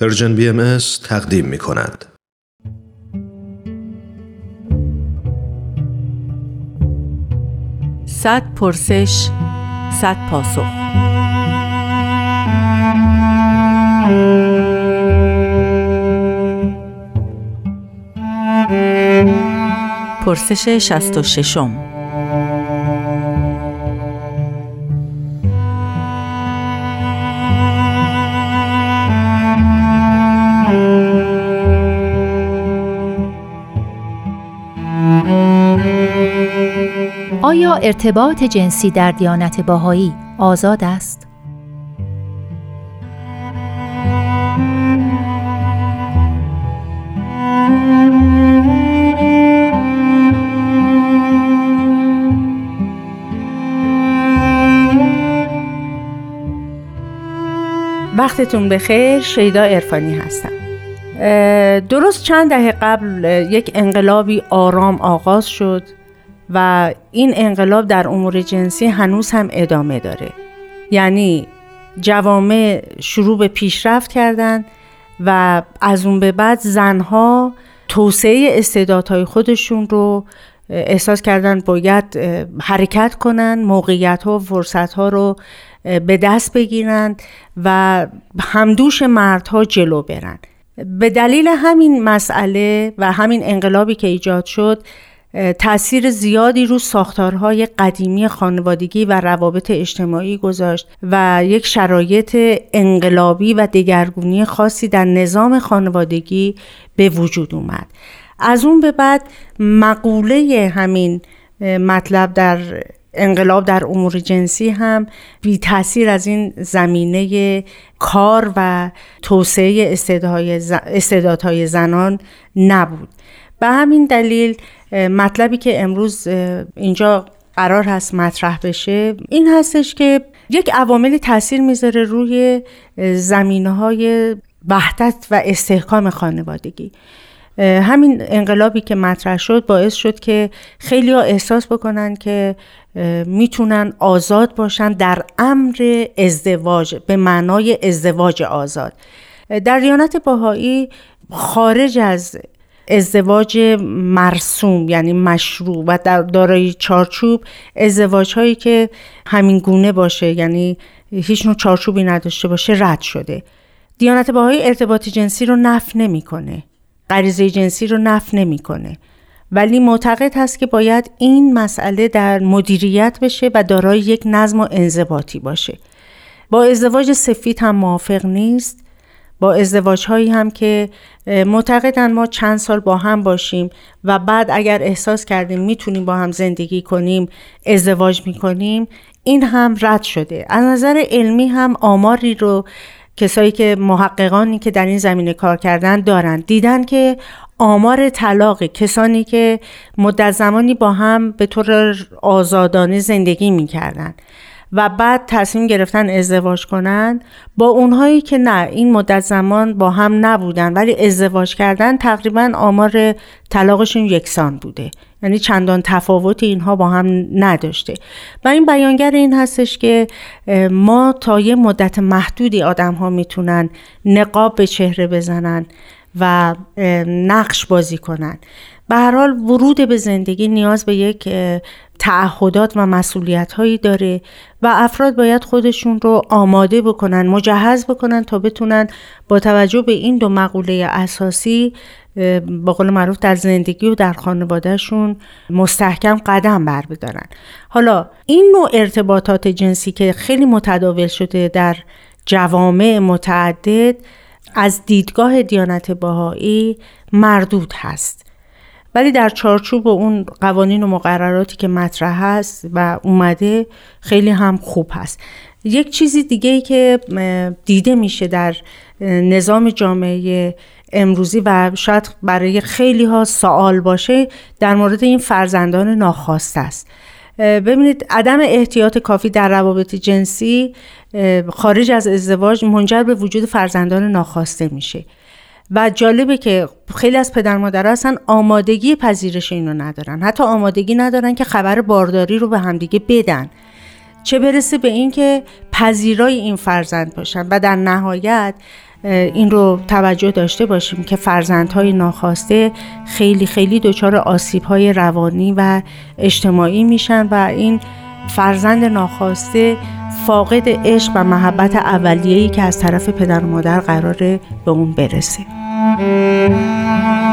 پرژن بی ام تقدیم می کند. صد پرسش صد پاسخ پرسش شست و آیا ارتباط جنسی در دیانت باهایی آزاد است؟ وقتتون بخیر شیدا ارفانی هستم درست چند دهه قبل یک انقلابی آرام آغاز شد و این انقلاب در امور جنسی هنوز هم ادامه داره. یعنی جوامع شروع به پیشرفت کردن و از اون به بعد زنها توسعه استعدادهای خودشون رو احساس کردن باید حرکت کنن موقعیت ها و فرصت ها رو به دست بگیرن و همدوش مردها جلو برن. به دلیل همین مسئله و همین انقلابی که ایجاد شد تاثیر زیادی رو ساختارهای قدیمی خانوادگی و روابط اجتماعی گذاشت و یک شرایط انقلابی و دگرگونی خاصی در نظام خانوادگی به وجود اومد. از اون به بعد مقوله همین مطلب در انقلاب در امور جنسی هم بی تاثیر از این زمینه کار و توسعه استعدادهای زنان نبود. به همین دلیل مطلبی که امروز اینجا قرار هست مطرح بشه این هستش که یک عوامل تاثیر می‌ذاره روی زمینه های وحدت و استحکام خانوادگی. همین انقلابی که مطرح شد باعث شد که خیلی ها احساس بکنن که می‌تونن آزاد باشن در امر ازدواج به معنای ازدواج آزاد. در دیانت باهایی خارج از ازدواج مرسوم یعنی مشروع و در دارای چارچوب ازدواج هایی که همین گونه باشه یعنی هیچ نوع چارچوبی نداشته باشه رد شده. دیانت باهایی ارتباط جنسی رو نف نمی‌کنه. غریزه جنسی رو نف نمی‌کنه. ولی معتقد هست که باید این مسئله در مدیریت بشه و دارای یک نظم و انضباطی باشه. با ازدواج سفید هم موافق نیست. با ازدواج هایی هم که معتقدن ما چند سال با هم باشیم و بعد اگر احساس کردیم می‌تونیم با هم زندگی کنیم ازدواج می‌کنیم این هم رد شده. از نظر علمی هم آماری رو کسایی که محققانی که در این زمینه کار کردن دارن. دیدن که آمار طلاق کسانی که مدت زمانی با هم به طور آزادانه زندگی می‌کردن. و بعد تصمیم گرفتن ازدواج کنن. با اونهایی که نه این مدت زمان با هم نبودن ولی ازدواج کردن تقریبا آمار طلاقشون یکسان بوده. یعنی چندان تفاوت اینها با هم نداشته. و این بیانگر این هستش که ما تا یه مدت محدودی آدم ها می‌تونن نقاب به چهره بزنن و نقش بازی کنن. به حال ورود به زندگی نیاز به یک تعهدات و مسئولیت هایی داره و افراد باید خودشون رو آماده بکنن مجهز بکنن تا بتونن با توجه به این دو مقوله اساسی با قول معروف در زندگی و در خانوادهشون مستحکم قدم بر بدارن حالا این نوع ارتباطات جنسی که خیلی متداول شده در جوامع متعدد از دیدگاه دیانت باهایی مردود هست. ولی در چارچوب و اون قوانین و مقرراتی که مطرح هست و اومده خیلی هم خوب هست. یک چیزی دیگه ای که دیده میشه در نظام جامعه امروزی و شاید برای خیلی ها سوال باشه در مورد این فرزندان ناخواسته است. ببینید عدم احتیاط کافی در روابط جنسی خارج از ازدواج منجر به وجود فرزندان ناخواسته میشه. و جالبه که خیلی از پدر مادر هستن آمادگی پذیرش اینو ندارن. حتی آمادگی ندارن که خبر بارداری رو به همدیگه بدن. چه برسه به اینکه پذیرای این فرزند باشن و در نهایت این رو توجه داشته باشیم که فرزندهای ناخواسته خیلی خیلی دچار آسیبهای روانی و اجتماعی میشن و این فرزند ناخواسته فاقد عشق و محبت اولیه‌ای که از طرف پدر و مادر قراره به اون برسه. Música